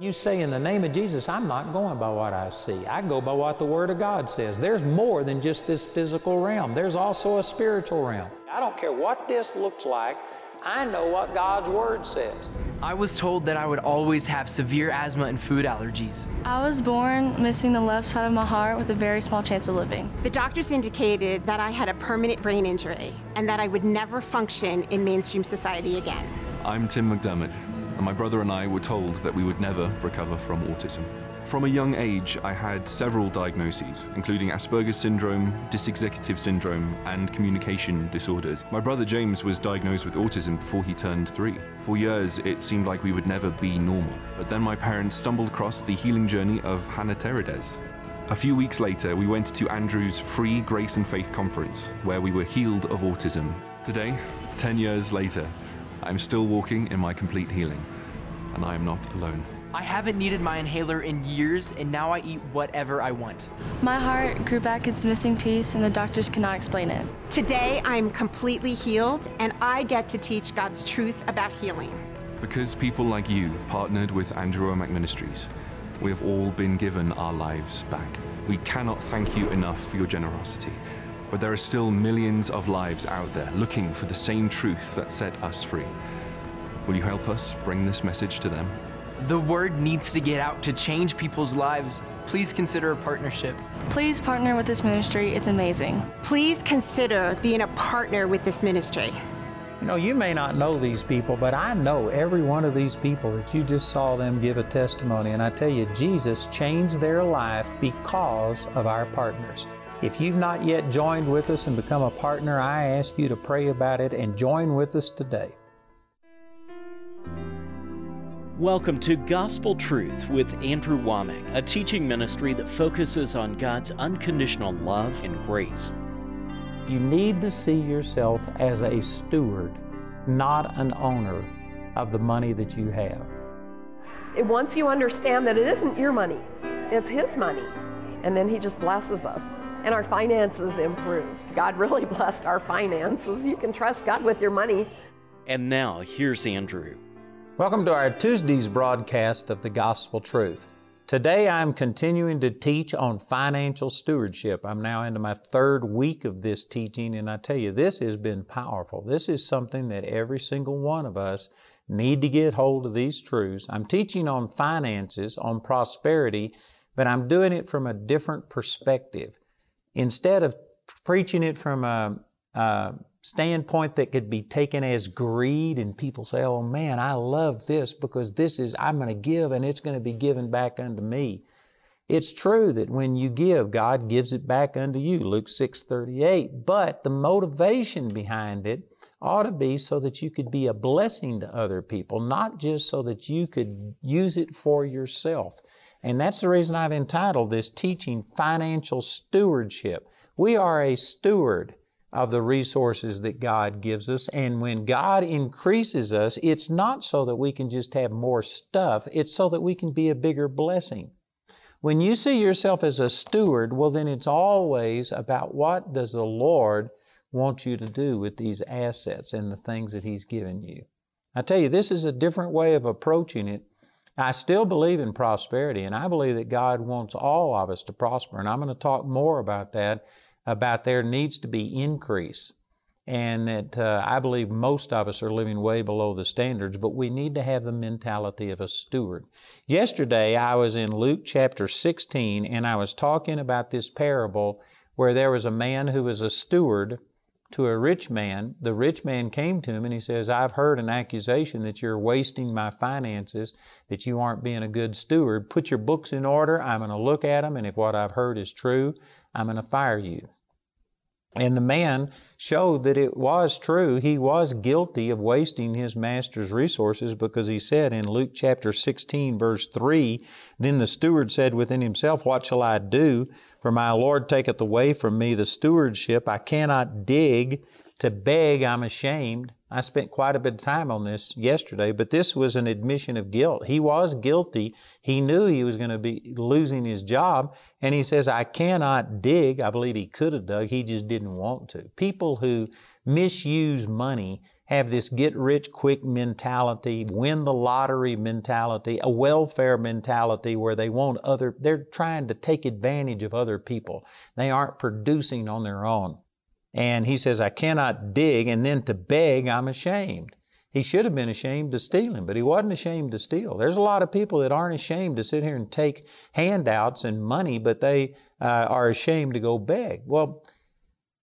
You say, in the name of Jesus, I'm not going by what I see. I go by what the Word of God says. There's more than just this physical realm, there's also a spiritual realm. I don't care what this looks like, I know what God's Word says. I was told that I would always have severe asthma and food allergies. I was born missing the left side of my heart with a very small chance of living. The doctors indicated that I had a permanent brain injury and that I would never function in mainstream society again. I'm Tim McDermott and my brother and I were told that we would never recover from autism. From a young age, I had several diagnoses, including Asperger's syndrome, dysexecutive syndrome, and communication disorders. My brother James was diagnosed with autism before he turned three. For years, it seemed like we would never be normal. But then my parents stumbled across the healing journey of Hannah Teredes. A few weeks later, we went to Andrew's free Grace and Faith conference, where we were healed of autism. Today, 10 years later, I'm still walking in my complete healing, and I am not alone. I haven't needed my inhaler in years, and now I eat whatever I want. My heart grew back its missing piece, and the doctors cannot explain it. Today, I'm completely healed, and I get to teach God's truth about healing. Because people like you partnered with Andrew Wommack Ministries, we have all been given our lives back. We cannot thank you enough for your generosity. But there are still millions of lives out there looking for the same truth that set us free. Will you help us bring this message to them? The word needs to get out to change people's lives. Please consider a partnership. Please partner with this ministry, it's amazing. Please consider being a partner with this ministry. You know, you may not know these people, but I know every one of these people that you just saw them give a testimony. And I tell you, Jesus changed their life because of our partners. If you've not yet joined with us and become a partner, I ask you to pray about it and join with us today. Welcome to Gospel Truth with Andrew Wommack, a teaching ministry that focuses on God's unconditional love and grace. You need to see yourself as a steward, not an owner of the money that you have. Once you understand that it isn't your money, it's His money, and then He just blesses us and our finances improved. God really blessed our finances. You can trust God with your money. And now, here's Andrew. Welcome to our Tuesday's broadcast of the Gospel Truth. Today I'm continuing to teach on financial stewardship. I'm now into my third week of this teaching, and I tell you, this has been powerful. This is something that every single one of us need to get hold of these truths. I'm teaching on finances, on prosperity, but I'm doing it from a different perspective instead of preaching it from a, a, standpoint that could be taken as greed and people say, oh man, I love this because this is, I'm going to give and it's going to be given back unto me. It's true that when you give, God gives it back unto you, Luke 6 38. But the motivation behind it ought to be so that you could be a blessing to other people, not just so that you could use it for yourself. And that's the reason I've entitled this teaching Financial Stewardship. We are a steward of the resources that God gives us. And when God increases us, it's not so that we can just have more stuff, it's so that we can be a bigger blessing. When you see yourself as a steward, well, then it's always about what does the Lord want you to do with these assets and the things that He's given you. I tell you, this is a different way of approaching it I still believe in prosperity, and I believe that God wants all of us to prosper. And I'm going to talk more about that, about there needs to be increase. And that uh, I believe most of us are living way below the standards, but we need to have the mentality of a steward. Yesterday, I was in Luke chapter 16, and I was talking about this parable where there was a man who was a steward to a rich man. The rich man came to him and he says, I've heard an accusation that you're wasting my finances, that you aren't being a good steward. Put your books in order. I'm going to look at them, and if what I've heard is true, I'm going to fire you. And the man showed that it was true. He was guilty of wasting his master's resources because he said in Luke chapter 16 verse 3, Then the steward said within himself, What shall I do? For my Lord taketh away from me the stewardship. I cannot dig. To beg, I'm ashamed. I spent quite a bit of time on this yesterday, but this was an admission of guilt. He was guilty. He knew he was going to be losing his job, and he says, I cannot dig. I believe he could have dug. He just didn't want to. People who misuse money have this get rich quick mentality, win the lottery mentality, a welfare mentality where they want other, they're trying to take advantage of other people. They aren't producing on their own. And he says, I cannot dig, and then to beg, I'm ashamed. He should have been ashamed to steal him, but he wasn't ashamed to steal. There's a lot of people that aren't ashamed to sit here and take handouts and money, but they uh, are ashamed to go beg. Well,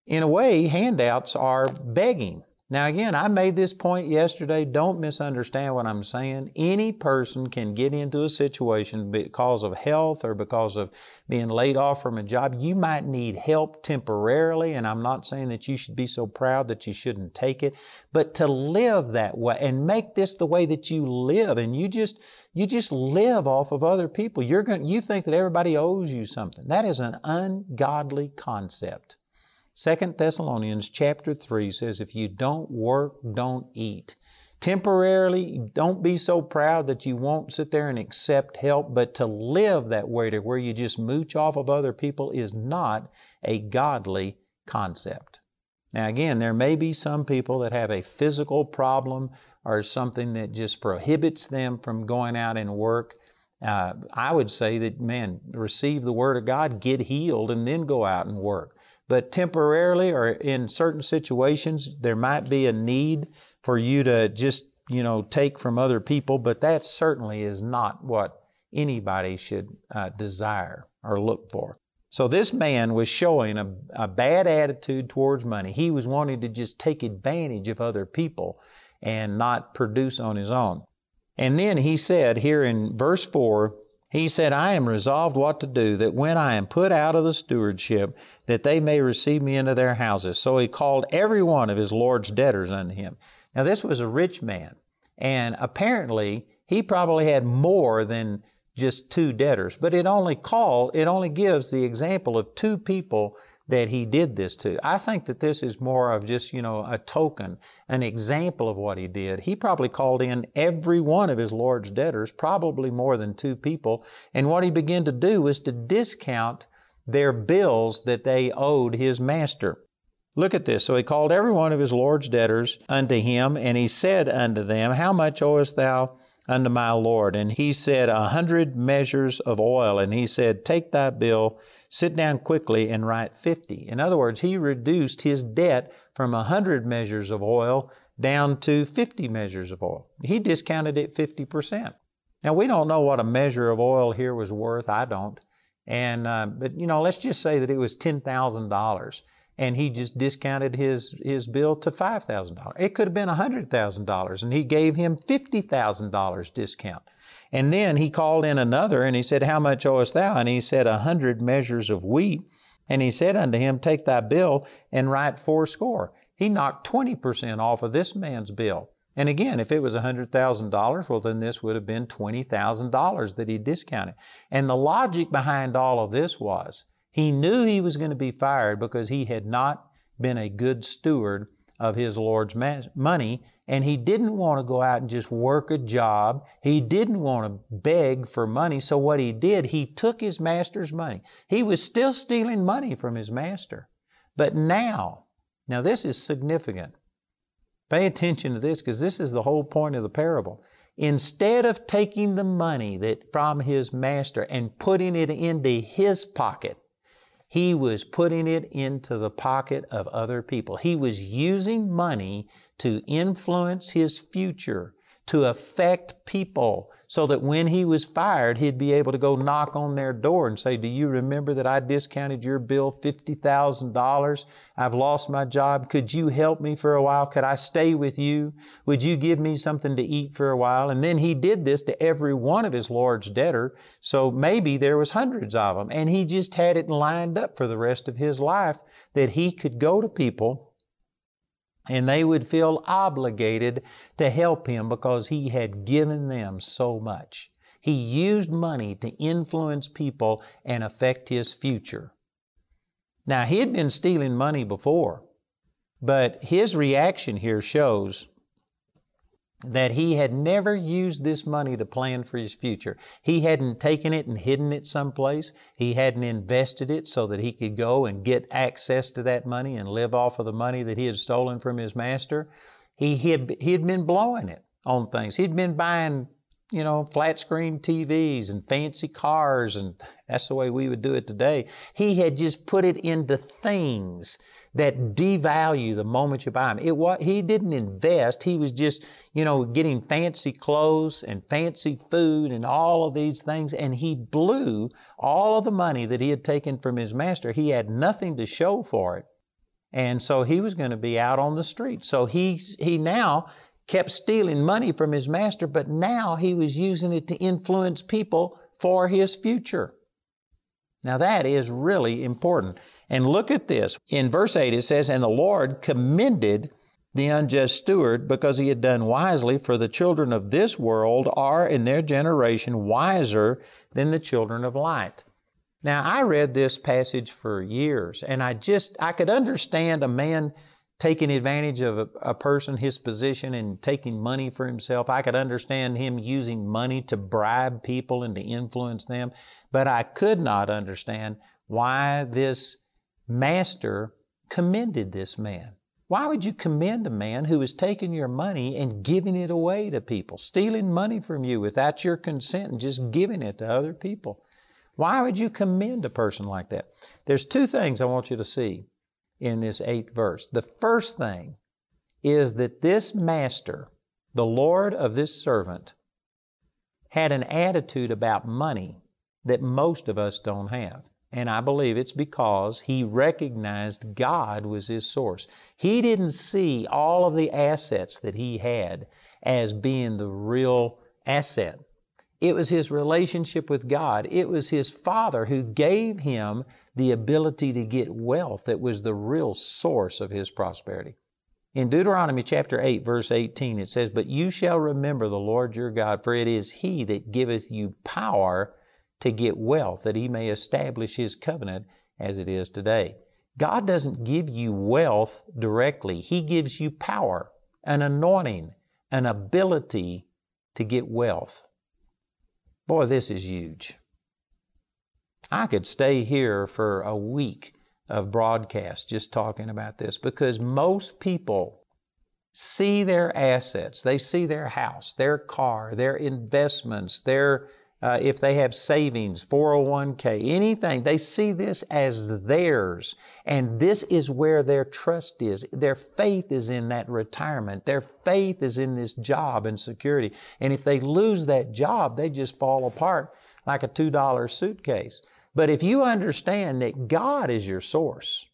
in a way, handouts are begging. Now, again, I made this point yesterday. Don't misunderstand what I'm saying. Any person can get into a situation because of health or because of being laid off from a job. You might need help temporarily, and I'm not saying that you should be so proud that you shouldn't take it, but to live that way and make this the way that you live, and you just you just live off of other people. You're going you think that everybody owes you something. That is an ungodly concept. Second Thessalonians chapter 3 says, if you don't work, don't eat. Temporarily, don't be so proud that you won't sit there and accept help, but to live that way to where you just mooch off of other people is not a godly concept. Now again, there may be some people that have a physical problem or something that just prohibits them from going out and work. Uh, I would say that, man, receive the Word of God, get healed, and then go out and work. But temporarily or in certain situations, there might be a need for you to just, you know, take from other people, but that certainly is not what anybody should uh, desire or look for. So this man was showing a, a bad attitude towards money. He was wanting to just take advantage of other people and not produce on his own. And then he said here in verse 4, he said, I am resolved what to do, that when I am put out of the stewardship, that they may receive me into their houses. So he called every one of his Lord's debtors unto him. Now this was a rich man, and apparently he probably had more than just two debtors, but it only call, it only gives the example of two people that he did this to. I think that this is more of just, you know, a token, an example of what he did. He probably called in every one of his Lord's debtors, probably more than two people, and what he began to do was to discount their bills that they owed his master. Look at this. So he called every one of his Lord's debtors unto him, and he said unto them, How much owest thou unto my Lord? And he said, A hundred measures of oil. And he said, Take thy bill, sit down quickly, and write fifty. In other words, he reduced his debt from a hundred measures of oil down to 50 measures of oil. He discounted it 50%. Now, we don't know what a measure of oil here was worth. I don't. And, uh, but, you know, let's just say that it was $10,000 and he just discounted his, his bill to $5,000. It could have been $100,000 and he gave him $50,000 discount. And then he called in another and he said, How much owest thou? And he said, A hundred measures of wheat. And he said unto him, Take thy bill and write fourscore. He knocked 20% off of this man's bill. And again, if it was $100,000, well, then this would have been $20,000 that he discounted. And the logic behind all of this was he knew he was going to be fired because he had not been a good steward of his Lord's money, and he didn't want to go out and just work a job. He didn't want to beg for money. So what he did, he took his master's money. He was still stealing money from his master. But now, now this is significant. Pay attention to this because this is the whole point of the parable. Instead of taking the money that from his master and putting it into his pocket, he was putting it into the pocket of other people. He was using money to influence his future, to affect people, so that when he was fired, he'd be able to go knock on their door and say, Do you remember that I discounted your bill $50,000? I've lost my job. Could you help me for a while? Could I stay with you? Would you give me something to eat for a while? And then he did this to every one of his Lord's debtor. So maybe there was hundreds of them. And he just had it lined up for the rest of his life that he could go to people and they would feel obligated to help him because he had given them so much. He used money to influence people and affect his future. Now, he had been stealing money before, but his reaction here shows that he had never used this money to plan for his future. He hadn't taken it and hidden it someplace. He hadn't invested it so that he could go and get access to that money and live off of the money that he had stolen from his master. He, he, had, he had been blowing it on things. He'd been buying, you know, flat screen TVs and fancy cars, and that's the way we would do it today. He had just put it into things that devalue the moment you buy them. It was, he didn't invest. He was just, you know, getting fancy clothes and fancy food and all of these things. And he blew all of the money that he had taken from his master. He had nothing to show for it. And so he was going to be out on the street. So he, he now kept stealing money from his master, but now he was using it to influence people for his future. Now that is really important. And look at this. In verse 8 it says, And the Lord commended the unjust steward because he had done wisely, for the children of this world are in their generation wiser than the children of light. Now I read this passage for years and I just, I could understand a man taking advantage of a, a, person, his position, and taking money for himself. I could understand him using money to bribe people and to influence them, but I could not understand why this master commended this man. Why would you commend a man who is taking your money and giving it away to people, stealing money from you without your consent and just giving it to other people? Why would you commend a person like that? There's two things I want you to see in this eighth verse. The first thing is that this master, the Lord of this servant, had an attitude about money that most of us don't have. And I believe it's because he recognized God was his source. He didn't see all of the assets that he had as being the real asset. It was his relationship with God. It was his Father who gave him the ability to get wealth that was the real source of his prosperity. In Deuteronomy chapter 8, verse 18, it says, But you shall remember the Lord your God, for it is He that giveth you power to get wealth, that He may establish His covenant as it is today. God doesn't give you wealth directly. He gives you power, an anointing, an ability to get wealth. Boy, this is huge. I could stay here for a week of broadcast just talking about this because most people see their assets. They see their house, their car, their investments, their uh, if they have savings, 401k, anything, they see this as theirs. And this is where their trust is. Their faith is in that retirement. Their faith is in this job and security. And if they lose that job, they just fall apart like a $2 suitcase. But if you understand that God is your source,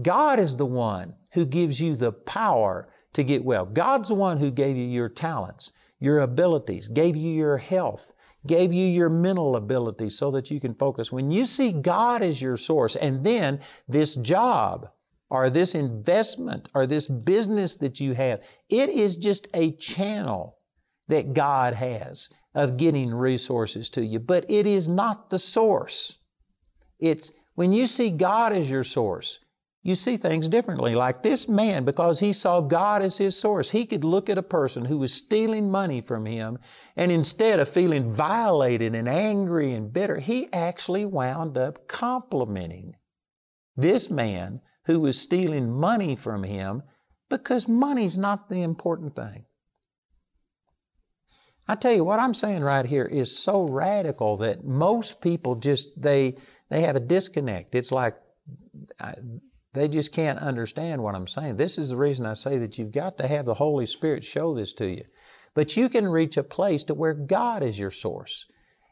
God is the one who gives you the power to get well. God's the one who gave you your talents, your abilities, gave you your health, gave you your mental abilities so that you can focus. When you see God as your source and then this job or this investment or this business that you have, it is just a channel that God has of getting resources to you, but it is not the source. It's when you see God as your source, you see things differently. Like this man, because he saw God as his source, he could look at a person who was stealing money from him, and instead of feeling violated and angry and bitter, he actually wound up complimenting this man who was stealing money from him because money's not the important thing. I tell you what I'm saying right here is so radical that most people just they they have a disconnect. It's like I, they just can't understand what I'm saying. This is the reason I say that you've got to have the Holy Spirit show this to you. But you can reach a place to where God is your source.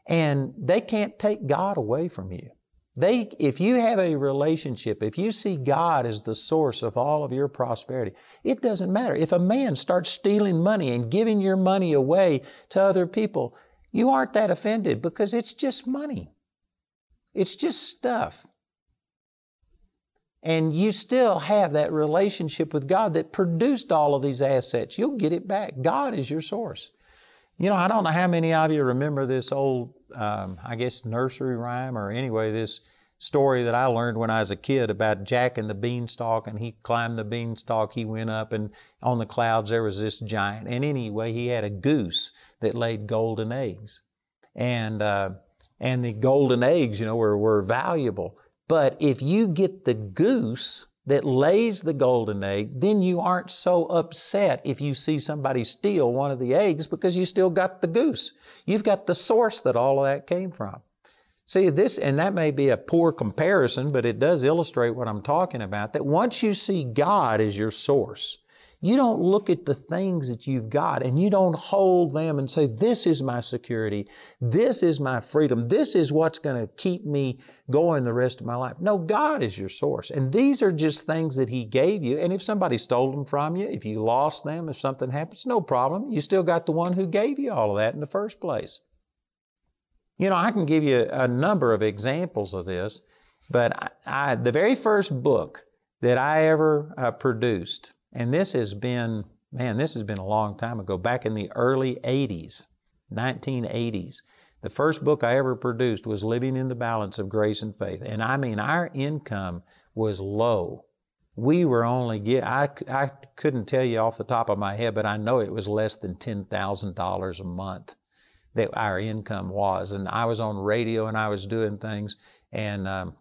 And they can't take God away from you. They, if you have a relationship, if you see God as the source of all of your prosperity, it doesn't matter. If a man starts stealing money and giving your money away to other people, you aren't that offended because it's just money. It's just stuff. And you still have that relationship with God that produced all of these assets. You'll get it back. God is your source. You know, I don't know how many of you remember this old, um, I guess, nursery rhyme or anyway, this story that I learned when I was a kid about Jack and the beanstalk, and he climbed the beanstalk, he went up, and on the clouds there was this giant. And anyway, he had a goose that laid golden eggs. And, uh, and the golden eggs, you know, were, were valuable. But if you get the goose that lays the golden egg, then you aren't so upset if you see somebody steal one of the eggs because you still got the goose. You've got the source that all of that came from. See, this, and that may be a poor comparison, but it does illustrate what I'm talking about, that once you see God as your source, you don't look at the things that you've got and you don't hold them and say, this is my security. This is my freedom. This is what's going to keep me going the rest of my life. No, God is your source. And these are just things that He gave you. And if somebody stole them from you, if you lost them, if something happens, no problem. You still got the one who gave you all of that in the first place. You know, I can give you a number of examples of this, but I, I, the very first book that I ever uh, produced and this has been, man, this has been a long time ago, back in the early 80s, 1980s. The first book I ever produced was Living in the Balance of Grace and Faith. And I mean, our income was low. We were only get, I, I couldn't tell you off the top of my head, but I know it was less than $10,000 a month that our income was. And I was on radio and I was doing things. And um,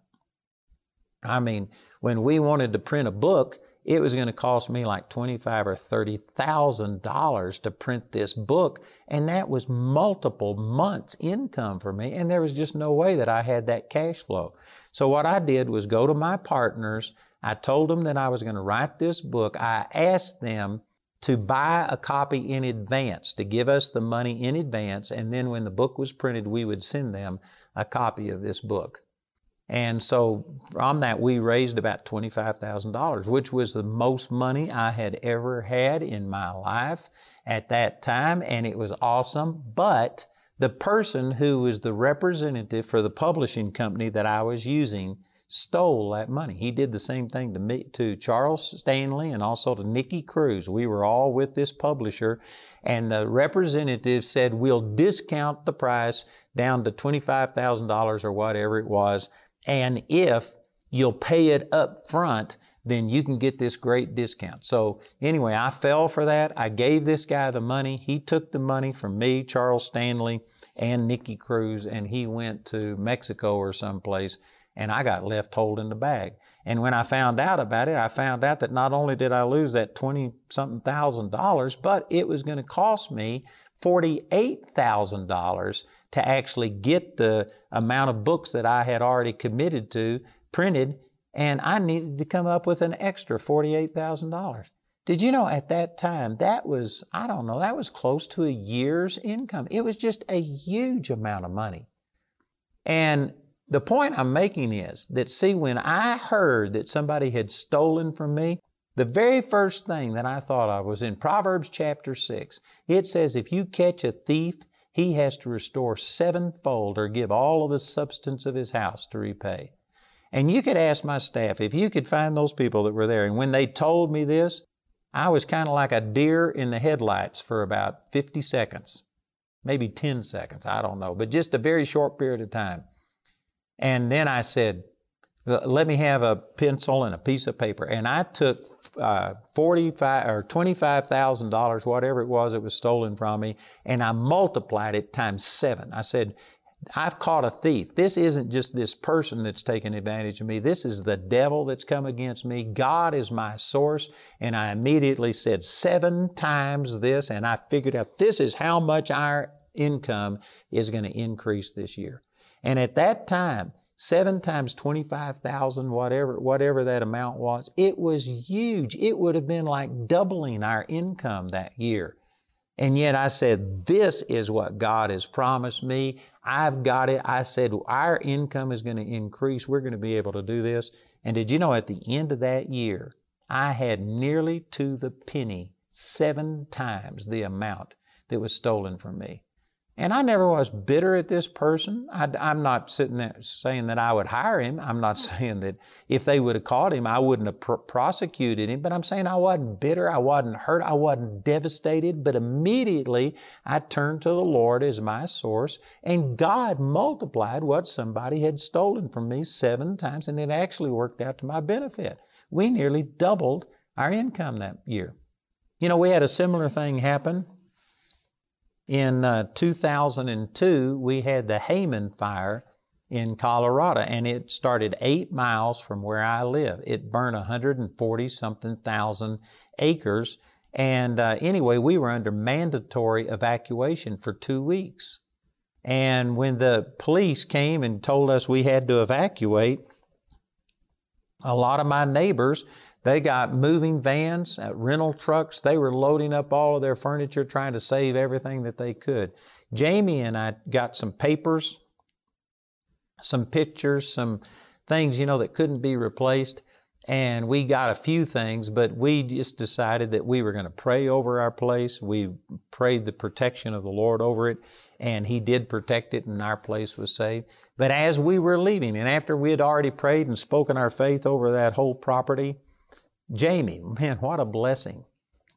I mean, when we wanted to print a book, it was going to cost me like twenty-five or thirty thousand dollars to print this book, and that was multiple months' income for me. And there was just no way that I had that cash flow. So what I did was go to my partners. I told them that I was going to write this book. I asked them to buy a copy in advance, to give us the money in advance, and then when the book was printed, we would send them a copy of this book. And so from that, we raised about $25,000, which was the most money I had ever had in my life at that time. And it was awesome. But the person who was the representative for the publishing company that I was using stole that money. He did the same thing to me, to Charles Stanley and also to Nicky Cruz. We were all with this publisher and the representative said, we'll discount the price down to $25,000 or whatever it was and if you'll pay it up front, then you can get this great discount. So anyway, I fell for that. I gave this guy the money. He took the money from me, Charles Stanley, and Nicky Cruz, and he went to Mexico or someplace, and I got left holding the bag. And when I found out about it, I found out that not only did I lose that 20 something thousand dollars, but it was going to cost me $48,000 to actually get the amount of books that I had already committed to printed, and I needed to come up with an extra $48,000. Did you know at that time that was, I don't know, that was close to a year's income. It was just a huge amount of money. And the point I'm making is that, see, when I heard that somebody had stolen from me, the very first thing that I thought of was in Proverbs chapter 6. It says, if you catch a thief he has to restore sevenfold or give all of the substance of his house to repay. And you could ask my staff if you could find those people that were there. And when they told me this, I was kind of like a deer in the headlights for about 50 seconds, maybe 10 seconds, I don't know, but just a very short period of time. And then I said, let me have a pencil and a piece of paper. And I took uh, forty-five or twenty-five thousand dollars, whatever it was that was stolen from me, and I multiplied it times seven. I said, I've caught a thief. This isn't just this person that's taking advantage of me. This is the devil that's come against me. God is my source. And I immediately said seven times this, and I figured out this is how much our income is going to increase this year. And at that time, seven times 25,000, whatever, whatever that amount was, it was huge. It would have been like doubling our income that year. And yet I said, this is what God has promised me. I've got it. I said, our income is going to increase. We're going to be able to do this. And did you know at the end of that year, I had nearly to the penny seven times the amount that was stolen from me. And I never was bitter at this person. I, am not sitting there saying that I would hire him. I'm not saying that if they would have caught him, I wouldn't have pr- prosecuted him. But I'm saying I wasn't bitter. I wasn't hurt. I wasn't devastated. But immediately I turned to the Lord as my source and God multiplied what somebody had stolen from me seven times and it actually worked out to my benefit. We nearly doubled our income that year. You know, we had a similar thing happen in uh, 2002, we had the Hayman fire in Colorado, and it started eight miles from where I live. It burned 140 something thousand acres. And uh, anyway, we were under mandatory evacuation for two weeks. And when the police came and told us we had to evacuate, a lot of my neighbors, they got moving vans, uh, rental trucks. They were loading up all of their furniture, trying to save everything that they could. Jamie and I got some papers, some pictures, some things, you know, that couldn't be replaced. And we got a few things, but we just decided that we were going to pray over our place. We prayed the protection of the Lord over it, and He did protect it, and our place was saved. But as we were leaving, and after we had already prayed and spoken our faith over that whole property, Jamie, man, what a blessing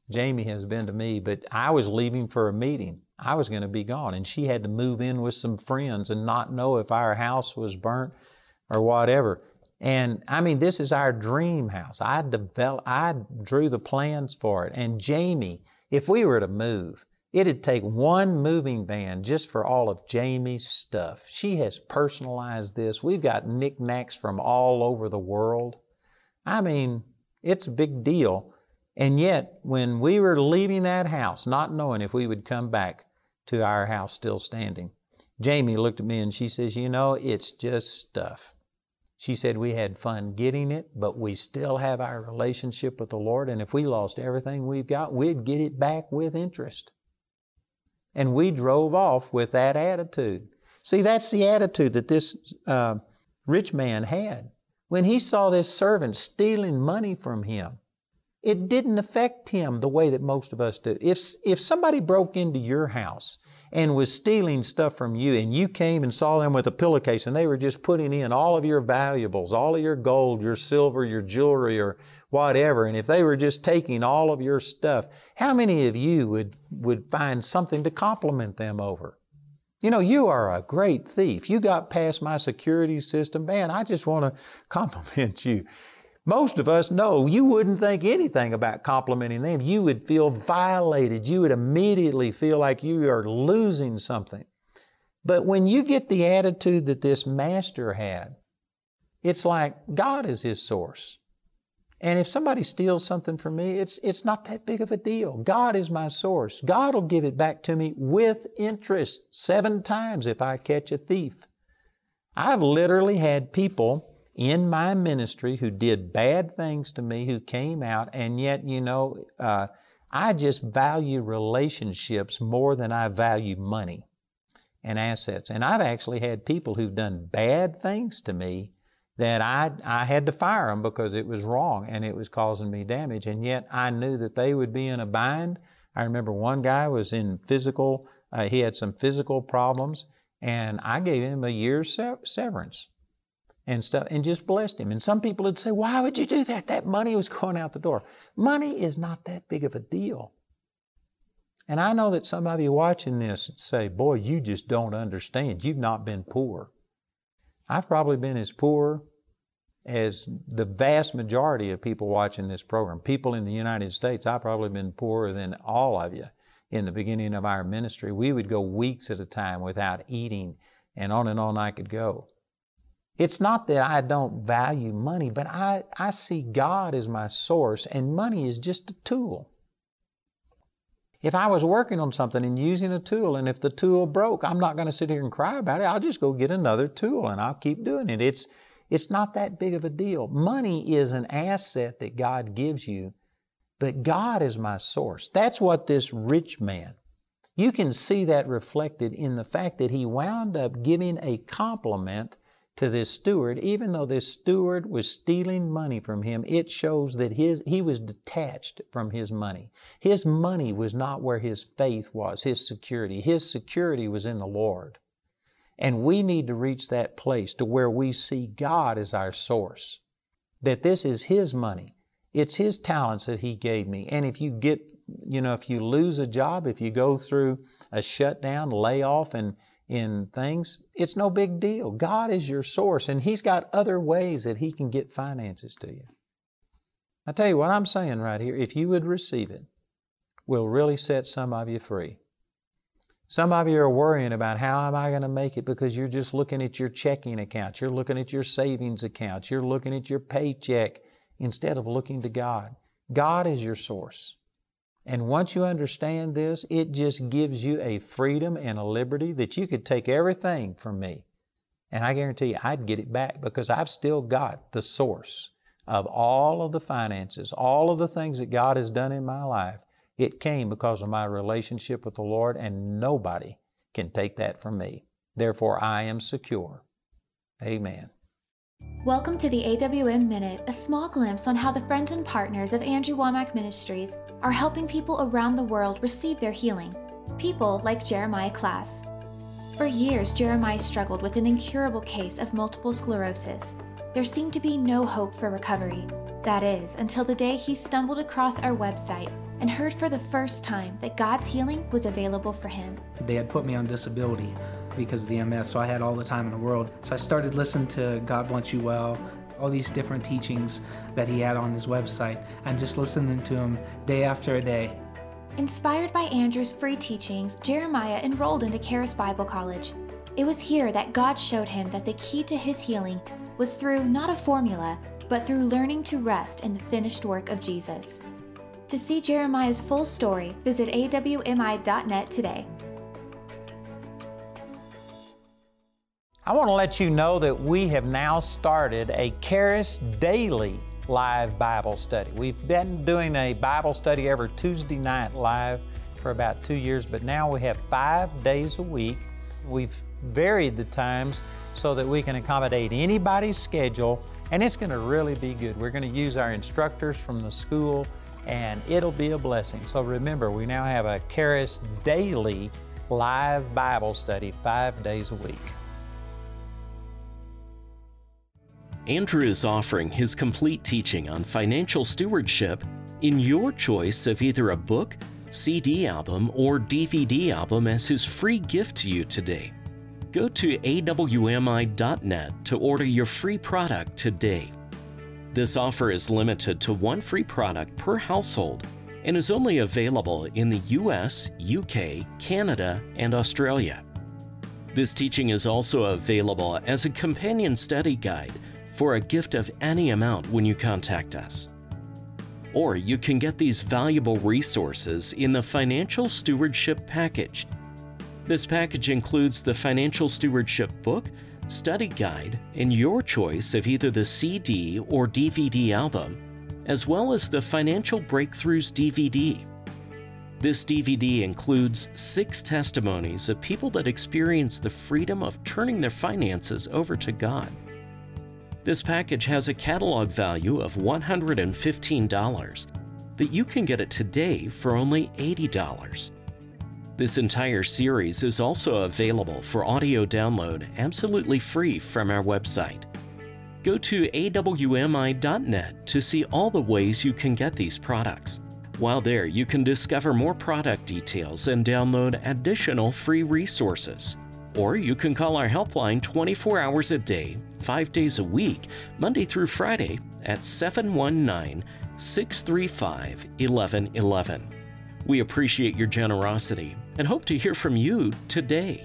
Jamie has been to me. But I was leaving for a meeting. I was going to be gone, and she had to move in with some friends and not know if our house was burnt or whatever. And I mean, this is our dream house. I developed, I drew the plans for it. And Jamie, if we were to move, it'd take one moving van just for all of Jamie's stuff. She has personalized this. We've got knickknacks from all over the world. I mean, it's a big deal. And yet, when we were leaving that house, not knowing if we would come back to our house still standing, Jamie looked at me and she says, You know, it's just stuff. She said we had fun getting it, but we still have our relationship with the Lord. And if we lost everything we've got, we'd get it back with interest. And we drove off with that attitude. See, that's the attitude that this uh, rich man had. When he saw this servant stealing money from him, it didn't affect him the way that most of us do. If, if somebody broke into your house and was stealing stuff from you and you came and saw them with a pillowcase and they were just putting in all of your valuables, all of your gold, your silver, your jewelry or whatever, and if they were just taking all of your stuff, how many of you would, would find something to compliment them over? You know, you are a great thief. You got past my security system. Man, I just want to compliment you. Most of us know you wouldn't think anything about complimenting them. You would feel violated. You would immediately feel like you are losing something. But when you get the attitude that this master had, it's like God is his source. And if somebody steals something from me, it's, it's not that big of a deal. God is my source. God will give it back to me with interest seven times if I catch a thief. I've literally had people in my ministry who did bad things to me, who came out, and yet, you know, uh, I just value relationships more than I value money and assets. And I've actually had people who've done bad things to me that I, I had to fire them because it was wrong and it was causing me damage. And yet I knew that they would be in a bind. I remember one guy was in physical, uh, he had some physical problems, and I gave him a year's severance and stuff and just blessed him. And some people would say, Why would you do that? That money was going out the door. Money is not that big of a deal. And I know that some of you watching this say, Boy, you just don't understand. You've not been poor. I've probably been as poor as the vast majority of people watching this program. People in the United States, I've probably been poorer than all of you in the beginning of our ministry. We would go weeks at a time without eating, and on and on I could go. It's not that I don't value money, but I, I see God as my source, and money is just a tool. If I was working on something and using a tool, and if the tool broke, I'm not going to sit here and cry about it. I'll just go get another tool and I'll keep doing it. It's, it's not that big of a deal. Money is an asset that God gives you, but God is my source. That's what this rich man, you can see that reflected in the fact that he wound up giving a compliment to this steward, even though this steward was stealing money from him, it shows that his, he was detached from his money. His money was not where his faith was, his security. His security was in the Lord. And we need to reach that place to where we see God as our source. That this is His money. It's His talents that He gave me. And if you get, you know, if you lose a job, if you go through a shutdown, layoff, and in things, it's no big deal. God is your source, and He's got other ways that He can get finances to you. I tell you what I'm saying right here, if you would receive it, will really set some of you free. Some of you are worrying about how am I going to make it because you're just looking at your checking account, you're looking at your savings accounts, you're looking at your paycheck instead of looking to God. God is your source. And once you understand this, it just gives you a freedom and a liberty that you could take everything from me. And I guarantee you, I'd get it back because I've still got the source of all of the finances, all of the things that God has done in my life. It came because of my relationship with the Lord, and nobody can take that from me. Therefore, I am secure. Amen. Welcome to the AWM Minute, a small glimpse on how the friends and partners of Andrew Wommack Ministries are helping people around the world receive their healing. People like Jeremiah Class. For years, Jeremiah struggled with an incurable case of multiple sclerosis. There seemed to be no hope for recovery. That is, until the day he stumbled across our website and heard for the first time that God's healing was available for him. They had put me on disability because of the MS, so I had all the time in the world. So I started listening to God Wants You Well, all these different teachings that he had on his website, and just listening to him day after day. Inspired by Andrew's free teachings, Jeremiah enrolled into Charis Bible College. It was here that God showed him that the key to his healing was through not a formula, but through learning to rest in the finished work of Jesus. To see Jeremiah's full story, visit awmi.net today. I want to let you know that we have now started a Charis Daily live Bible study. We've been doing a Bible study every Tuesday night live for about two years, but now we have five days a week. We've varied the times so that we can accommodate anybody's schedule, and it's going to really be good. We're going to use our instructors from the school and it'll be a blessing. So remember, we now have a Charis daily live Bible study five days a week. Andrew is offering his complete teaching on financial stewardship in your choice of either a book, CD album, or DVD album as his free gift to you today. Go to awmi.net to order your free product today. This offer is limited to one free product per household and is only available in the US, UK, Canada, and Australia. This teaching is also available as a companion study guide for a gift of any amount when you contact us. Or you can get these valuable resources in the Financial Stewardship Package. This package includes the Financial Stewardship book, study guide, and your choice of either the CD or DVD album, as well as the Financial Breakthroughs DVD. This DVD includes six testimonies of people that experience the freedom of turning their finances over to God. This package has a catalog value of $115, but you can get it today for only $80. This entire series is also available for audio download absolutely free from our website. Go to awmi.net to see all the ways you can get these products. While there, you can discover more product details and download additional free resources. Or you can call our helpline 24 hours a day, 5 days a week, Monday through Friday at 719 635 1111. We appreciate your generosity and hope to hear from you today.